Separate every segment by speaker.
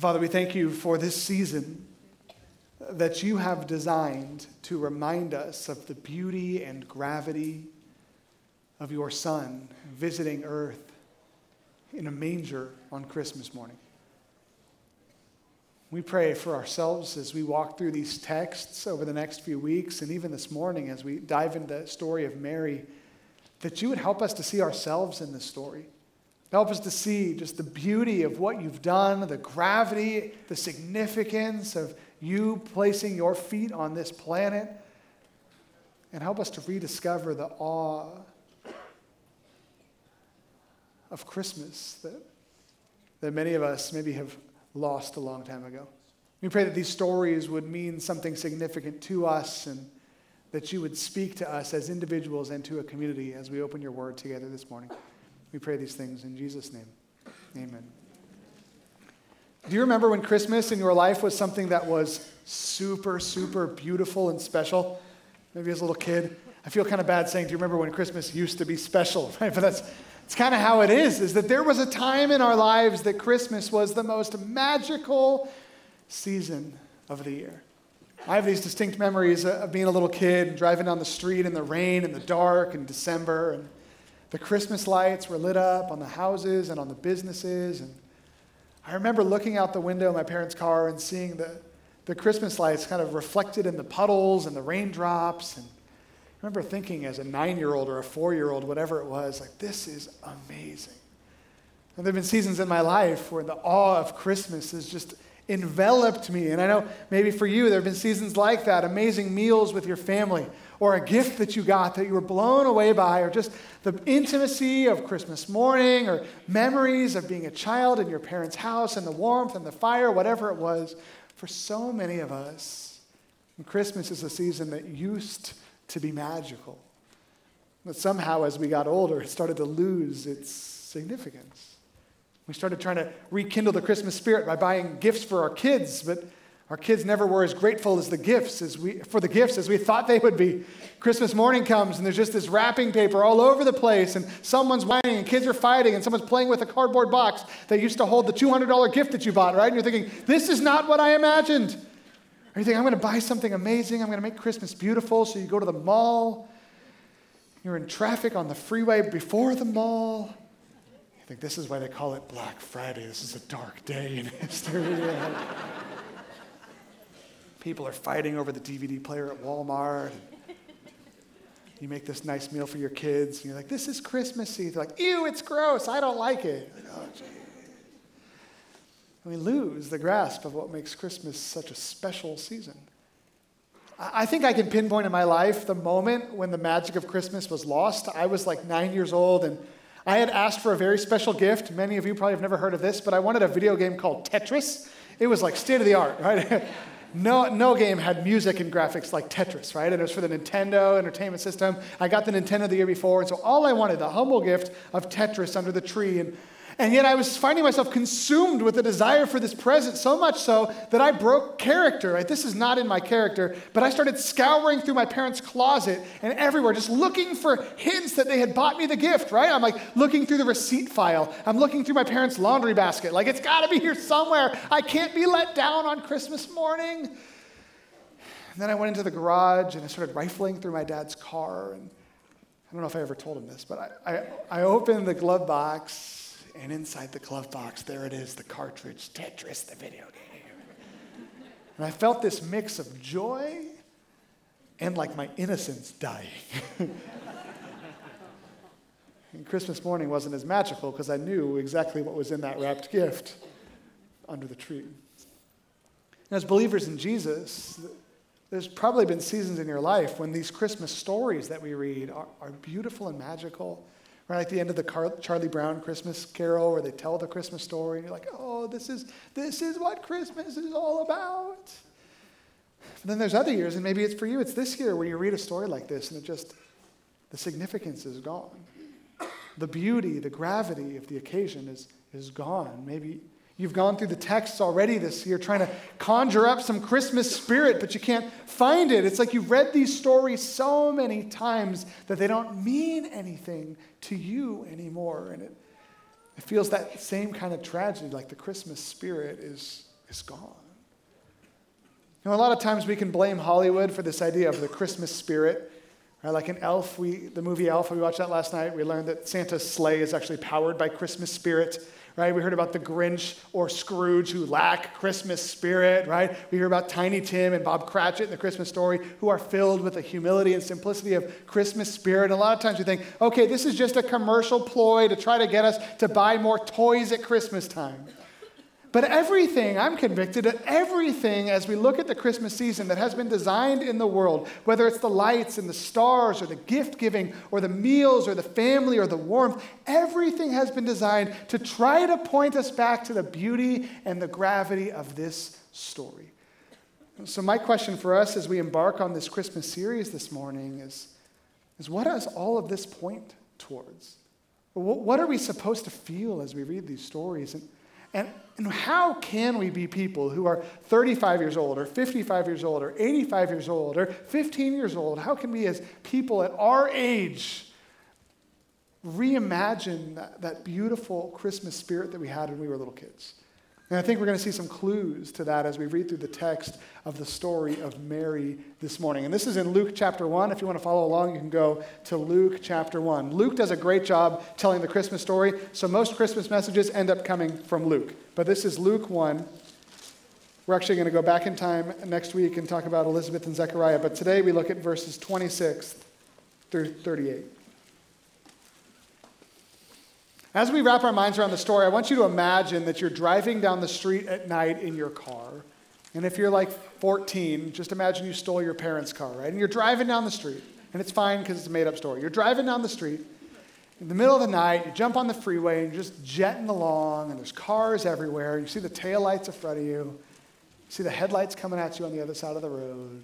Speaker 1: Father, we thank you for this season that you have designed to remind us of the beauty and gravity of your Son visiting earth in a manger on Christmas morning. We pray for ourselves as we walk through these texts over the next few weeks, and even this morning as we dive into the story of Mary, that you would help us to see ourselves in this story. Help us to see just the beauty of what you've done, the gravity, the significance of you placing your feet on this planet, and help us to rediscover the awe of Christmas that, that many of us maybe have lost a long time ago. We pray that these stories would mean something significant to us and that you would speak to us as individuals and to a community as we open your word together this morning. We pray these things in Jesus' name. Amen. Do you remember when Christmas in your life was something that was super, super beautiful and special? Maybe as a little kid. I feel kind of bad saying, do you remember when Christmas used to be special? Right? But that's it's kind of how it is, is that there was a time in our lives that Christmas was the most magical season of the year. I have these distinct memories of being a little kid and driving down the street in the rain and the dark in December, and the Christmas lights were lit up on the houses and on the businesses. And I remember looking out the window of my parents' car and seeing the, the Christmas lights kind of reflected in the puddles and the raindrops. And I remember thinking as a nine year old or a four year old, whatever it was, like, this is amazing. And there have been seasons in my life where the awe of Christmas has just enveloped me. And I know maybe for you, there have been seasons like that amazing meals with your family, or a gift that you got that you were blown away by, or just the intimacy of Christmas morning, or memories of being a child in your parents' house and the warmth and the fire, whatever it was. For so many of us, Christmas is a season that used to be magical. But somehow, as we got older, it started to lose its significance. We started trying to rekindle the Christmas spirit by buying gifts for our kids, but our kids never were as grateful as the gifts as we, for the gifts as we thought they would be. Christmas morning comes and there's just this wrapping paper all over the place, and someone's whining, and kids are fighting, and someone's playing with a cardboard box that used to hold the $200 gift that you bought, right? And you're thinking, this is not what I imagined. Or you think, I'm going to buy something amazing. I'm going to make Christmas beautiful. So you go to the mall. You're in traffic on the freeway before the mall. You think, this is why they call it Black Friday. This is a dark day in history. People are fighting over the DVD player at Walmart. You make this nice meal for your kids. And you're like, this is Christmassy. They're like, ew, it's gross. I don't like it. Oh, we lose the grasp of what makes Christmas such a special season. I think I can pinpoint in my life the moment when the magic of Christmas was lost. I was like nine years old and I had asked for a very special gift. Many of you probably have never heard of this, but I wanted a video game called Tetris. It was like state of the art, right? no, no game had music and graphics like Tetris, right? And it was for the Nintendo Entertainment System. I got the Nintendo the year before, and so all I wanted, the humble gift of Tetris under the tree. And And yet I was finding myself consumed with a desire for this present, so much so that I broke character. Right? This is not in my character, but I started scouring through my parents' closet and everywhere, just looking for hints that they had bought me the gift, right? I'm like looking through the receipt file. I'm looking through my parents' laundry basket. Like, it's got to be here somewhere. I can't be let down on Christmas morning. And then I went into the garage and I started rifling through my dad's car. And I don't know if I ever told him this, but I, I, I opened the glove box and inside the glove box, there it is, the cartridge, Tetris, the video game. And I felt this mix of joy and like my innocence dying. and Christmas morning wasn't as magical because I knew exactly what was in that wrapped gift under the tree. And as believers in Jesus, there's probably been seasons in your life when these Christmas stories that we read are, are beautiful and magical Right at the end of the Car- Charlie Brown Christmas Carol, where they tell the Christmas story, and you're like, "Oh, this is this is what Christmas is all about." But then there's other years, and maybe it's for you. It's this year where you read a story like this, and it just the significance is gone. The beauty, the gravity of the occasion is is gone. Maybe You've gone through the texts already this year trying to conjure up some Christmas spirit, but you can't find it. It's like you've read these stories so many times that they don't mean anything to you anymore. And it, it feels that same kind of tragedy, like the Christmas spirit is, is gone. You know, a lot of times we can blame Hollywood for this idea of the Christmas spirit. Right? Like in Elf, we, the movie Elf, we watched that last night. We learned that Santa's sleigh is actually powered by Christmas spirit right? We heard about the Grinch or Scrooge who lack Christmas spirit, right? We hear about Tiny Tim and Bob Cratchit in the Christmas story who are filled with the humility and simplicity of Christmas spirit. And a lot of times we think, okay, this is just a commercial ploy to try to get us to buy more toys at Christmas time. But everything, I'm convicted that everything as we look at the Christmas season that has been designed in the world, whether it's the lights and the stars or the gift giving or the meals or the family or the warmth, everything has been designed to try to point us back to the beauty and the gravity of this story. So, my question for us as we embark on this Christmas series this morning is, is what does all of this point towards? What are we supposed to feel as we read these stories? And, and, and how can we be people who are 35 years old, or 55 years old, or 85 years old, or 15 years old? How can we, as people at our age, reimagine that, that beautiful Christmas spirit that we had when we were little kids? And I think we're going to see some clues to that as we read through the text of the story of Mary this morning. And this is in Luke chapter 1. If you want to follow along, you can go to Luke chapter 1. Luke does a great job telling the Christmas story, so most Christmas messages end up coming from Luke. But this is Luke 1. We're actually going to go back in time next week and talk about Elizabeth and Zechariah, but today we look at verses 26 through 38. As we wrap our minds around the story, I want you to imagine that you're driving down the street at night in your car. And if you're like 14, just imagine you stole your parents' car, right? And you're driving down the street. And it's fine because it's a made up story. You're driving down the street in the middle of the night, you jump on the freeway and you're just jetting along, and there's cars everywhere. You see the taillights in front of you, you see the headlights coming at you on the other side of the road.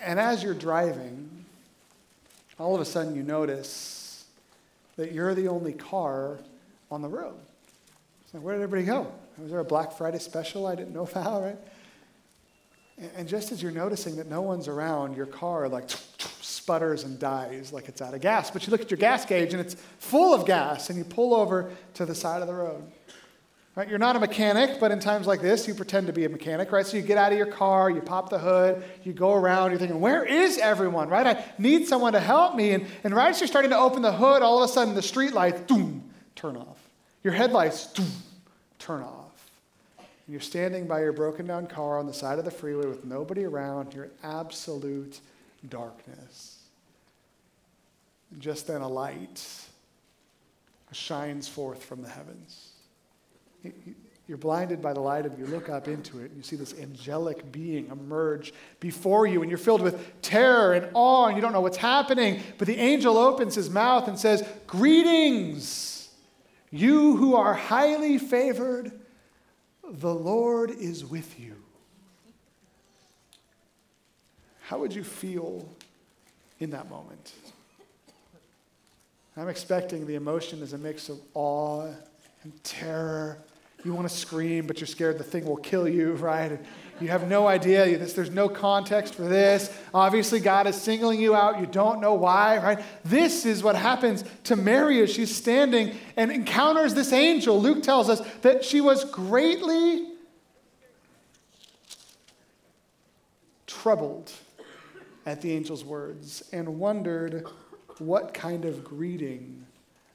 Speaker 1: And as you're driving, all of a sudden you notice that you're the only car on the road. So where did everybody go? Was there a Black Friday special I didn't know about, right? And just as you're noticing that no one's around, your car like sputters and dies like it's out of gas. But you look at your gas gauge and it's full of gas, and you pull over to the side of the road. Right? You're not a mechanic, but in times like this, you pretend to be a mechanic, right? So you get out of your car, you pop the hood, you go around, you're thinking, where is everyone, right? I need someone to help me. And, and right as you're starting to open the hood, all of a sudden the street lights, doom, turn off. Your headlights, doom, turn off. And you're standing by your broken down car on the side of the freeway with nobody around, you're in absolute darkness. And just then a light shines forth from the heavens. You're blinded by the light of. You look up into it and you see this angelic being emerge before you, and you're filled with terror and awe, and you don't know what's happening. But the angel opens his mouth and says, Greetings, you who are highly favored, the Lord is with you. How would you feel in that moment? I'm expecting the emotion is a mix of awe and terror. You want to scream, but you're scared the thing will kill you, right? And you have no idea. There's no context for this. Obviously, God is singling you out. You don't know why, right? This is what happens to Mary as she's standing and encounters this angel. Luke tells us that she was greatly troubled at the angel's words and wondered what kind of greeting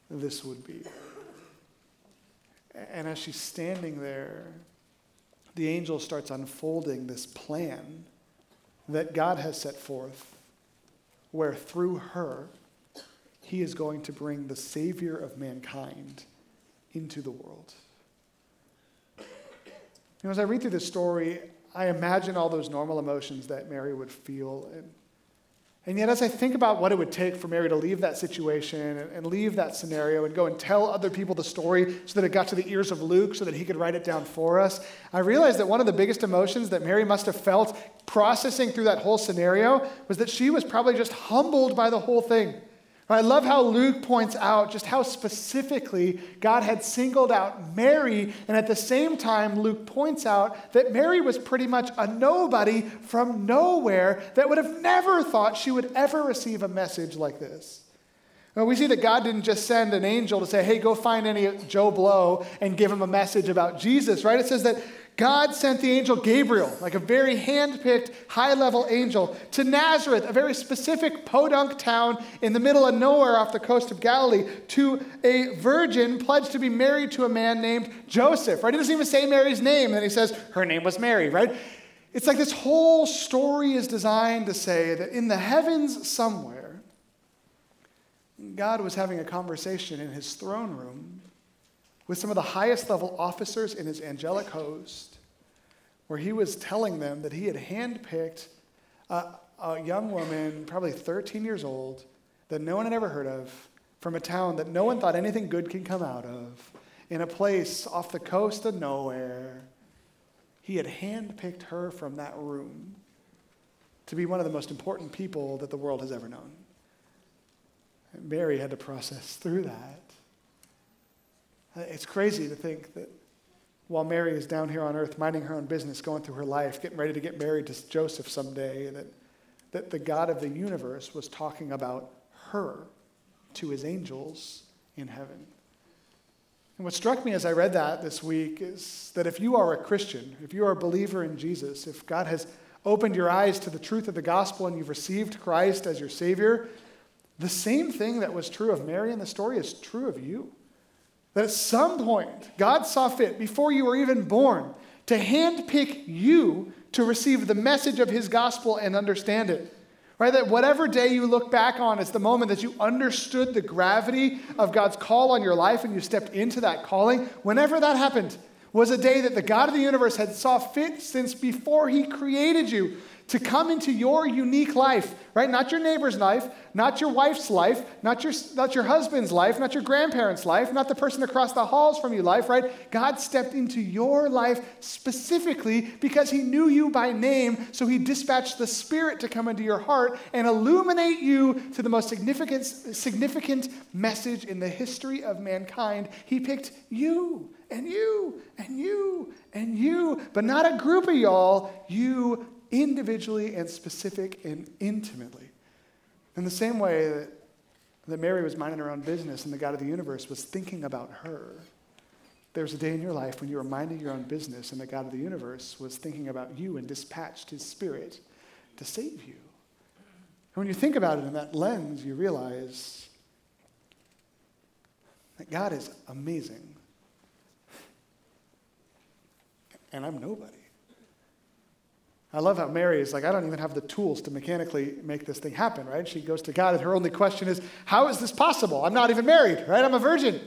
Speaker 1: this would be. And as she's standing there, the angel starts unfolding this plan that God has set forth, where through her, he is going to bring the Savior of mankind into the world. You know, as I read through this story, I imagine all those normal emotions that Mary would feel. And and yet, as I think about what it would take for Mary to leave that situation and, and, leave that scenario and go and tell other people the story so that it got to the ears of Luke so that he could write it down for us, I realized that one of the biggest emotions that Mary must have felt processing through that whole scenario was that she was probably just humbled by the whole thing. I love how Luke points out just how specifically God had singled out Mary, and at the same time, Luke points out that Mary was pretty much a nobody from nowhere that would have never thought she would ever receive a message like this. We see that God didn't just send an angel to say, hey, go find any Joe Blow and give him a message about Jesus, right? It says that God sent the angel Gabriel, like a very hand picked, high level angel, to Nazareth, a very specific podunk town in the middle of nowhere off the coast of Galilee, to a virgin pledged to be married to a man named Joseph, right? He doesn't even say Mary's name, and then he says her name was Mary, right? It's like this whole story is designed to say that in the heavens somewhere, God was having a conversation in his throne room with some of the highest level officers in his angelic host, where he was telling them that he had handpicked a, a young woman, probably 13 years old, that no one had ever heard of, from a town that no one thought anything good could come out of, in a place off the coast of nowhere. He had handpicked her from that room to be one of the most important people that the world has ever known. Mary had to process through that. Uh, it's crazy to think that while Mary is down here on earth minding her own business, going through her life, getting ready to get married to Joseph someday, that, that the God of the universe was talking about her to his angels in heaven. And what struck me as I read that this week is that if you are a Christian, if you are a believer in Jesus, if God has opened your eyes to the truth of the gospel and you've received Christ as your Savior, the same thing that was true of Mary in the story is true of you. That at some point, God saw fit, before you were even born, to handpick you to receive the message of his gospel and understand it. Right? That whatever day you look back on is the moment that you understood the gravity of God's call on your life and you stepped into that calling. Whenever that happened, was a day that the God of the universe had saw fit since before he created you to come into your unique life, right? Not your neighbor's life, not your wife's life, not your, not your husband's life, not your grandparents' life, not the person across the halls from you life, right? God stepped into your life specifically because he knew you by name, so he dispatched the Spirit to come into your heart and illuminate you to the most significant, significant message in the history of mankind. He picked you and you and you and you, but not a group of y'all, you individually and specific and intimately. In the same way that, that Mary was minding her own business and the God of the universe was thinking about her, there's a day in your life when you were minding your own business and the God of the universe was thinking about you and dispatched his spirit to save you. And when you think about it in that lens, you realize that God is amazing. And I'm nobody. I love how Mary is like, I don't even have the tools to mechanically make this thing happen, right? She goes to God, and her only question is, How is this possible? I'm not even married, right? I'm a virgin.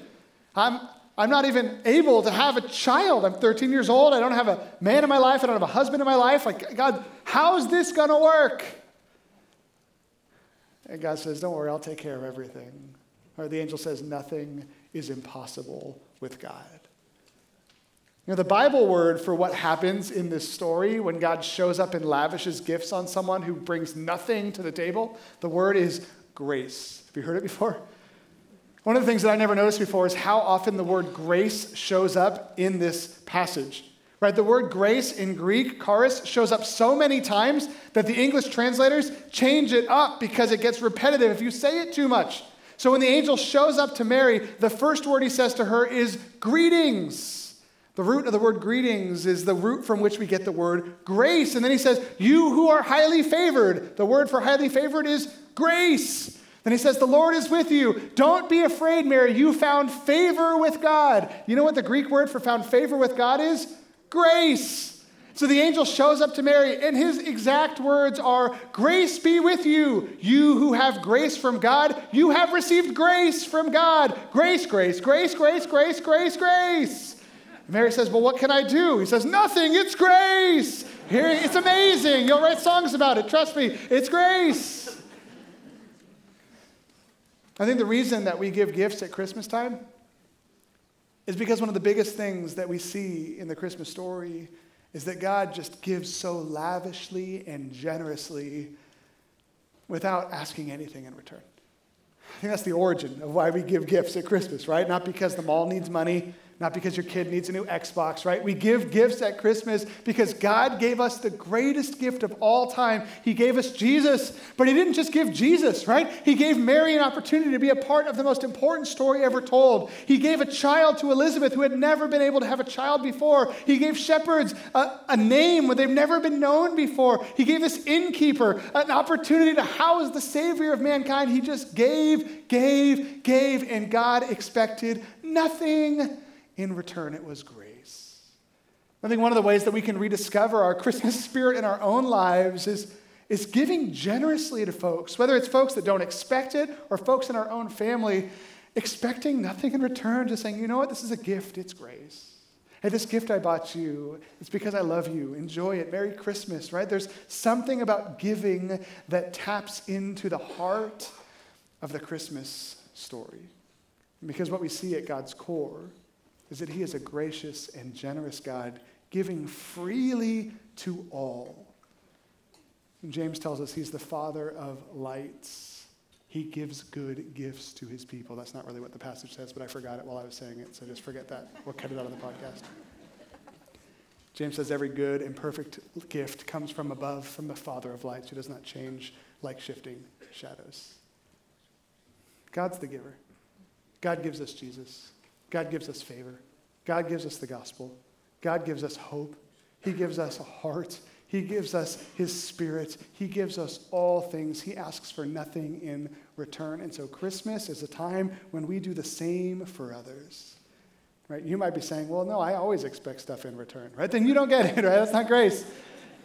Speaker 1: I'm, I'm not even able to have a child. I'm 13 years old. I don't have a man in my life. I don't have a husband in my life. Like, God, how is this going to work? And God says, Don't worry, I'll take care of everything. Or the angel says, Nothing is impossible with God. You know, the Bible word for what happens in this story when God shows up and lavishes gifts on someone who brings nothing to the table, the word is grace. Have you heard it before? One of the things that I never noticed before is how often the word grace shows up in this passage. Right? The word grace in Greek, charis, shows up so many times that the English translators change it up because it gets repetitive if you say it too much. So when the angel shows up to Mary, the first word he says to her is greetings. The root of the word greetings is the root from which we get the word grace. And then he says, You who are highly favored. The word for highly favored is grace. Then he says, The Lord is with you. Don't be afraid, Mary. You found favor with God. You know what the Greek word for found favor with God is? grace. So the angel shows up to Mary, and his exact words are Grace be with you. You who have grace from God, you have received grace from God. Grace, grace, grace, grace, grace, grace, grace. Mary says, Well, what can I do? He says, Nothing, it's grace. Here, it's amazing. You'll write songs about it. Trust me, it's grace. I think the reason that we give gifts at Christmas time is because one of the biggest things that we see in the Christmas story is that God just gives so lavishly and generously without asking anything in return. I think that's the origin of why we give gifts at Christmas, right? Not because the mall needs money, not because your kid needs a new Xbox, right? We give gifts at Christmas because God gave us the greatest gift of all time. He gave us Jesus, but He didn't just give Jesus, right? He gave Mary an opportunity to be a part of the most important story ever told. He gave a child to Elizabeth who had never been able to have a child before. He gave shepherds a, a name where they've never been known before. He gave this innkeeper an opportunity to house the Savior of mankind. He just gave, gave, gave, and God expected nothing in return, it was grace. I think one of the ways that we can rediscover our Christmas spirit in our own lives is, is giving generously to folks, whether it's folks that don't expect it or folks in our own family, expecting nothing in return, just saying, you know what, this is a gift, it's grace. Hey, this gift I bought you, it's because I love you. Enjoy it. Merry Christmas, right? There's something about giving that taps into the heart of the Christmas story. Because what we see at God's core is that He is a gracious and generous God, giving freely to all. And James tells us He's the Father of lights. He gives good gifts to His people. That's not really what the passage says, but I forgot it while I was saying it, so just forget that. We'll cut it out of the podcast. James says every good and perfect gift comes from above, from the Father of lights, who does not change like shifting shadows. God's the giver. God gives us Jesus. God gives us favor. God gives us the gospel. God gives us hope. He gives us a heart. He gives us His Spirit. He gives us all things. He asks for nothing in return. And so Christmas is a time when we do the same for others. Right? You might be saying, well, no, I always expect stuff in return. Right? Then you don't get it, right? That's not grace.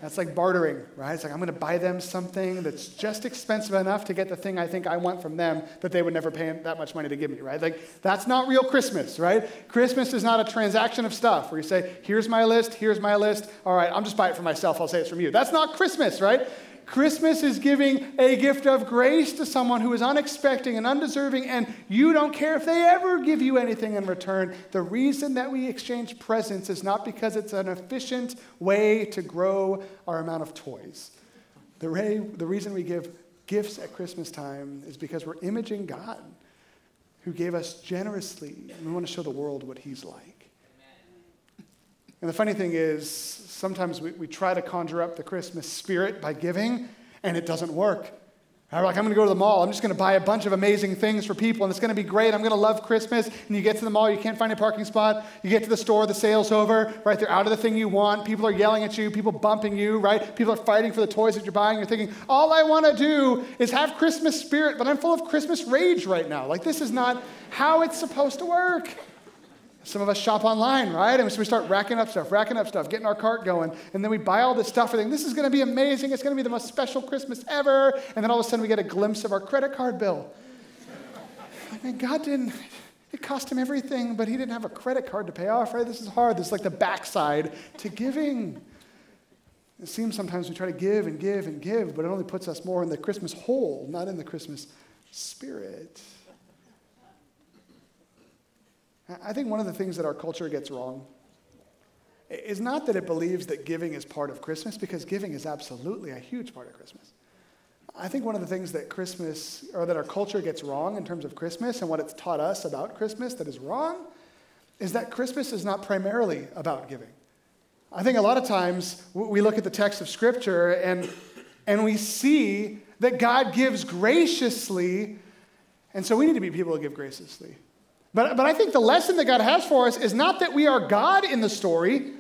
Speaker 1: That's like bartering, right? It's like I'm going to buy them something that's just expensive enough to get the thing I think I want from them that they would never pay that much money to give me, right? Like that's not real Christmas, right? Christmas is not a transaction of stuff where you say, here's my list, here's my list. All right, I'm just buying it for myself. I'll say it's from you. That's not Christmas, right? Christmas is giving a gift of grace to someone who is unexpected and undeserving, and you don't care if they ever give you anything in return. The reason that we exchange presents is not because it's an efficient way to grow our amount of toys. The, way, the reason we give gifts at Christmas time is because we're imaging God, who gave us generously, and we want to show the world what He's like. And the funny thing is, sometimes we, we try to conjure up the Christmas spirit by giving, and it doesn't work. We're like, I'm going to go to the mall. I'm just going to buy a bunch of amazing things for people, and it's going to be great. I'm going to love Christmas. And you get to the mall, you can't find a parking spot. You get to the store, the sale's over, right? They're out of the thing you want. People are yelling at you, people bumping you, right? People are fighting for the toys that you're buying. You're thinking, all I want to do is have Christmas spirit, but I'm full of Christmas rage right now. Like, this is not how it's supposed to work. Some of us shop online, right? And so we start racking up stuff, racking up stuff, getting our cart going, and then we buy all this stuff and think, this is going to be amazing. It's going to be the most special Christmas ever. And then all of a sudden we get a glimpse of our credit card bill. I mean, God didn't, it cost him everything, but he didn't have a credit card to pay off, right? This is hard. This is like the backside to giving. It seems sometimes we try to give and give and give, but it only puts us more in the Christmas hole, not in the Christmas spirit. I think one of the things that our culture gets wrong is not that it believes that giving is part of Christmas, because giving is absolutely a huge part of Christmas. I think one of the things that Christmas, or that our culture gets wrong in terms of Christmas and what it's taught us about Christmas that is wrong, is that Christmas is not primarily about giving. I think a lot of times we look at the text of Scripture and, and we see that God gives graciously, and so we need to be people who give graciously. But, but I think the lesson that God has for us is not that we are God in the story,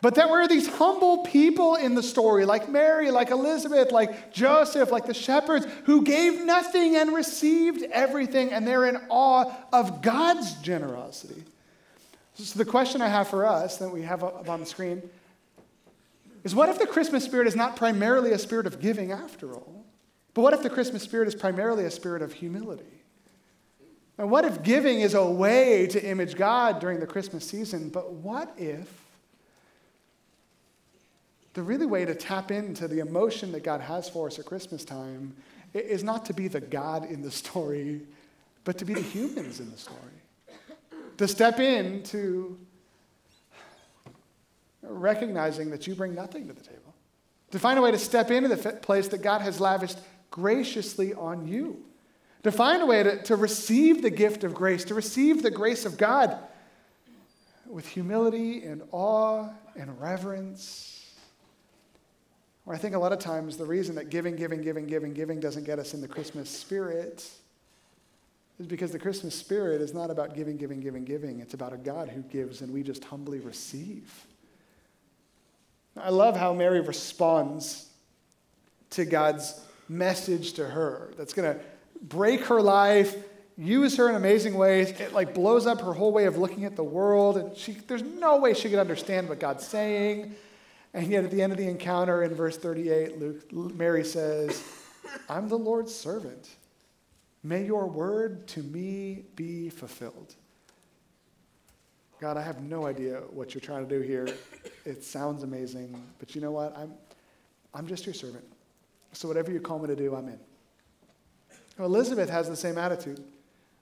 Speaker 1: but that we're these humble people in the story, like Mary, like Elizabeth, like Joseph, like the shepherds, who gave nothing and received everything, and they're in awe of God's generosity. So, the question I have for us that we have up on the screen is what if the Christmas spirit is not primarily a spirit of giving after all? But what if the Christmas spirit is primarily a spirit of humility? And what if giving is a way to image God during the Christmas season? But what if the really way to tap into the emotion that God has for us at Christmas time is not to be the God in the story, but to be the humans in the story. To step into recognizing that you bring nothing to the table. To find a way to step into the place that God has lavished graciously on you. To find a way to, to receive the gift of grace, to receive the grace of God with humility and awe and reverence or I think a lot of times the reason that giving, giving, giving, giving, giving doesn't get us in the Christmas spirit is because the Christmas spirit is not about giving, giving, giving, giving. It's about a God who gives and we just humbly receive. I love how Mary responds to God's message to her that's going to break her life, use her in amazing ways. It like blows up her whole way of looking at the world. And she, there's no way she could understand what God's saying. And yet, at the end of the encounter in verse 38, Luke, Mary says, I'm the Lord's servant. May your word to me be fulfilled. God, I have no idea what you're trying to do here. It sounds amazing, but you know what? I'm, I'm just your servant. So, whatever you call me to do, I'm in. Elizabeth has the same attitude.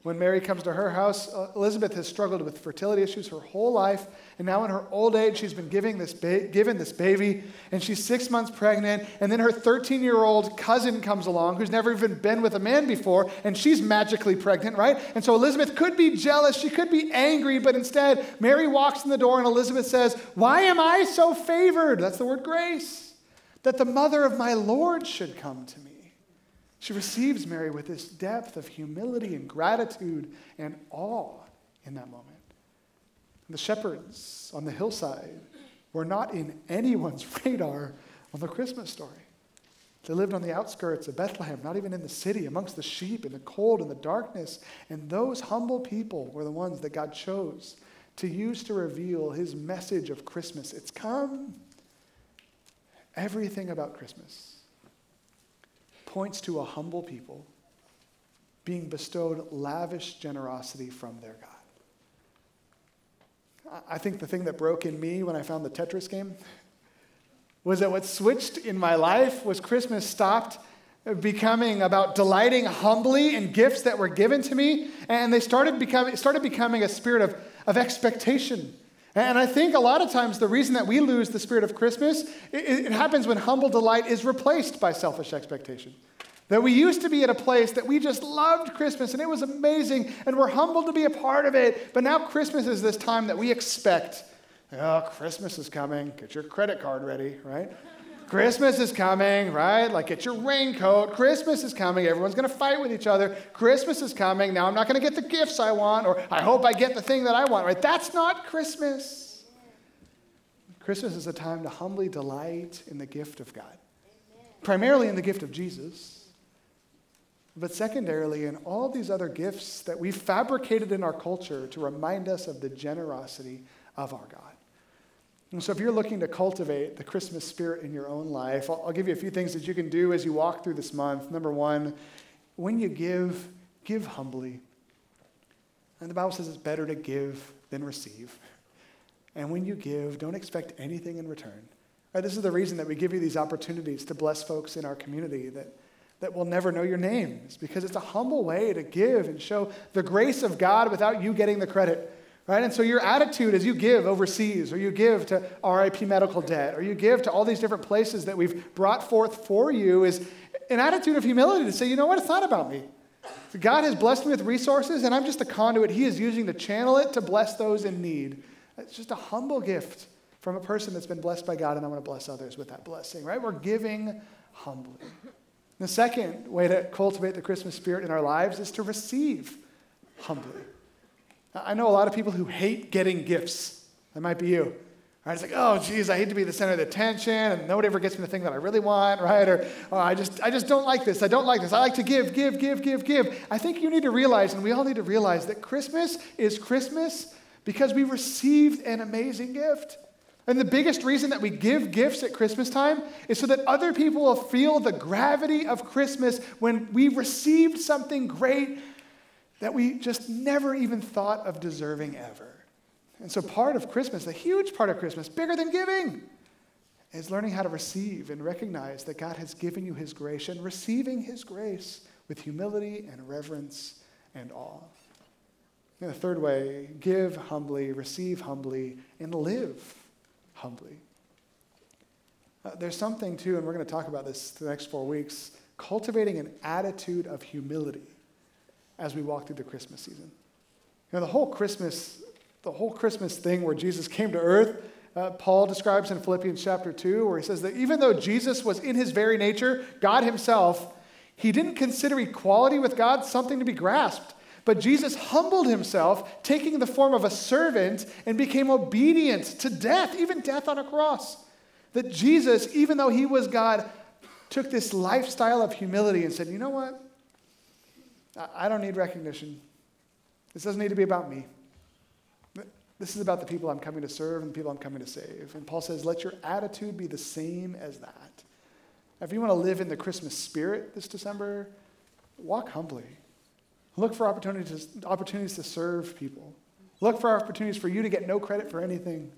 Speaker 1: When Mary comes to her house, uh, Elizabeth has struggled with fertility issues her whole life. And now, in her old age, she's been giving this ba- given this baby, and she's six months pregnant. And then her 13 year old cousin comes along, who's never even been with a man before, and she's magically pregnant, right? And so Elizabeth could be jealous, she could be angry, but instead, Mary walks in the door, and Elizabeth says, Why am I so favored? That's the word grace. That the mother of my Lord should come to me. She receives Mary with this depth of humility and gratitude and awe in that moment. The shepherds on the hillside were not in anyone's radar on the Christmas story. They lived on the outskirts of Bethlehem, not even in the city, amongst the sheep in the cold and the darkness. And those humble people were the ones that God chose to use to reveal his message of Christmas. It's come. Everything about Christmas points to a humble people being bestowed lavish generosity from their God. I think the thing that broke in me when I found the Tetris game was that what switched in my life was Christmas stopped becoming about delighting humbly in gifts that were given to me, and they started becoming, started becoming a spirit of, of expectation and I think a lot of times the reason that we lose the spirit of Christmas, it, it, happens when humble delight is replaced by selfish expectation. That we used to be at a place that we just loved Christmas and it was amazing and we're humbled to be a part of it. But now Christmas is this time that we expect, oh, Christmas is coming, get your credit card ready, right? Christmas is coming, right? Like, get your raincoat. Christmas is coming. Everyone's going to fight with each other. Christmas is coming. Now I'm not going to get the gifts I want, or I hope I get the thing that I want, right? That's not Christmas. Christmas is a time to humbly delight in the gift of God, primarily in the gift of Jesus, but secondarily in all these other gifts that we've fabricated in our culture to remind us of the generosity of our God. And so, if you're looking to cultivate the Christmas spirit in your own life, I'll, I'll, give you a few things that you can do as you walk through this month. Number one, when you give, give humbly. And the Bible says it's better to give than receive. And when you give, don't expect anything in return. Right, this is the reason that we give you these opportunities to bless folks in our community that, that will never know your names, because it's a humble way to give and show the grace of God without you getting the credit. Right? And so your attitude as you give overseas, or you give to RIP medical debt, or you give to all these different places that we've brought forth for you is, an attitude of humility to say, you know what, it's not about me. God has blessed me with resources, and I'm just a conduit He is using to channel it to bless those in need. It's just a humble gift from a person that's been blessed by God, and I want to bless others with that blessing, right? We're giving humbly. The second way to cultivate the Christmas spirit in our lives is to receive humbly. I know a lot of people who hate getting gifts. That might be you. Right? It's like, oh, geez, I hate to be the center of the attention, and nobody ever gets me the thing that I really want, right? Or oh, I just, I just don't like this. I don't like this. I like to give, give, give, give, give. I think you need to realize, and we all need to realize, that Christmas is Christmas because we received an amazing gift. And the biggest reason that we give gifts at Christmas time is so that other people will feel the gravity of Christmas when we received something great that we just never even thought of deserving ever. And so, part of Christmas, a huge part of Christmas, bigger than giving, is learning how to receive and recognize that God has given you His grace and receiving His grace with humility and reverence and awe. And the third way give humbly, receive humbly, and live humbly. Uh, there's something, too, and we're going to talk about this the next four weeks cultivating an attitude of humility as we walk through the Christmas season. You know, the whole Christmas the whole Christmas thing where Jesus came to earth, uh, Paul describes in Philippians chapter 2, where he says that even though Jesus was in his very nature, God himself, he didn't consider equality with God something to be grasped. But Jesus humbled himself, taking the form of a servant, and became obedient to death, even death on a cross. That Jesus, even though he was God, took this lifestyle of humility and said, You know what? I don't need recognition. This doesn't need to be about me. This is about the people I'm coming to serve and the people I'm coming to save. And Paul says, let your attitude be the same as that. If you want to live in the Christmas spirit this December, walk humbly. Look for opportunities, opportunities to serve people. Look for opportunities for you to get no credit for anything.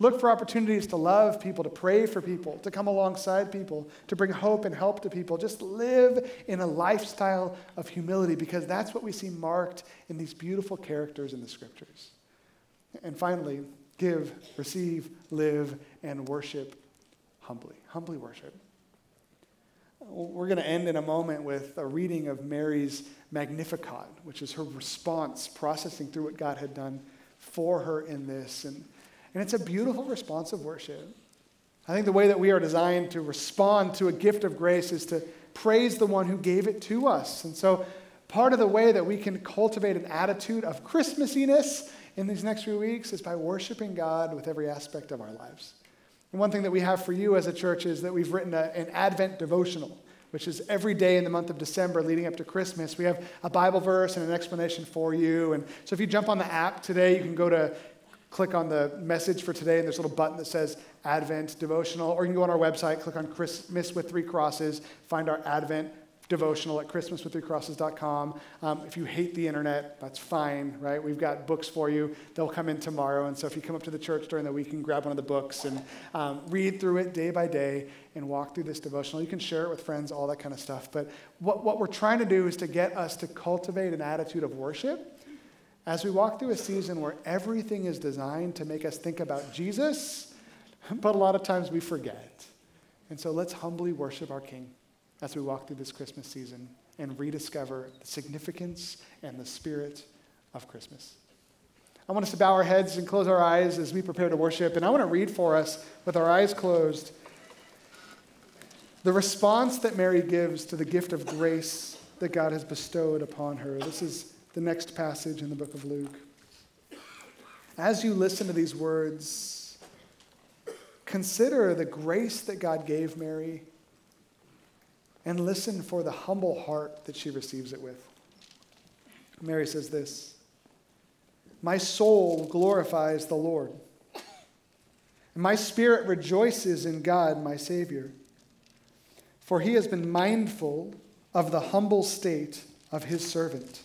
Speaker 1: Look for opportunities to love people, to pray for people, to come alongside people, to bring hope and help to people. Just live in a lifestyle of humility because that's what we see marked in these beautiful characters in the scriptures. And finally, give, receive, live, and worship humbly. Humbly worship. We're going to end in a moment with a reading of Mary's Magnificat, which is her response, processing through what God had done for her in this. And, and it's a beautiful response of worship. I think the way that we are designed to respond to a gift of grace is to praise the one who gave it to us. And so, part of the way that we can cultivate an attitude of Christmassiness in these next few weeks is by worshiping God with every aspect of our lives. And one thing that we have for you as a church is that we've written a, an Advent devotional, which is every day in the month of December leading up to Christmas. We have a Bible verse and an explanation for you. And so if you jump on the app today, you can go to click on the message for today, and there's a little button that says Advent devotional, or you can go on our website, click on Christmas with three crosses, find our Advent devotional at christmaswiththreecrosses.com. Um, if you hate the internet, that's fine, right? We've got books for you. They'll come in tomorrow. And so if you come up to the church during the week, you can grab one of the books and um, read through it day by day and walk through this devotional. You can share it with friends, all that kind of stuff. But what, what we're trying to do is to get us to cultivate an attitude of worship as we walk through a season where everything is designed to make us think about Jesus, but a lot of times we forget. And so let's humbly worship our King as we walk through this Christmas season and rediscover the significance and the spirit of Christmas. I want us to bow our heads and close our eyes as we prepare to worship. And I want to read for us, with our eyes closed, the response that Mary gives to the gift of grace that God has bestowed upon her. This is the next passage in the book of Luke. As you listen to these words, consider the grace that God gave Mary and listen for the humble heart that she receives it with. Mary says this My soul glorifies the Lord, and my spirit rejoices in God, my Savior, for he has been mindful of the humble state of his servant.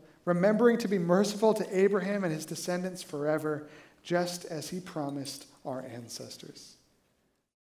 Speaker 1: remembering to be merciful to Abraham and his descendants forever, just as he promised our ancestors.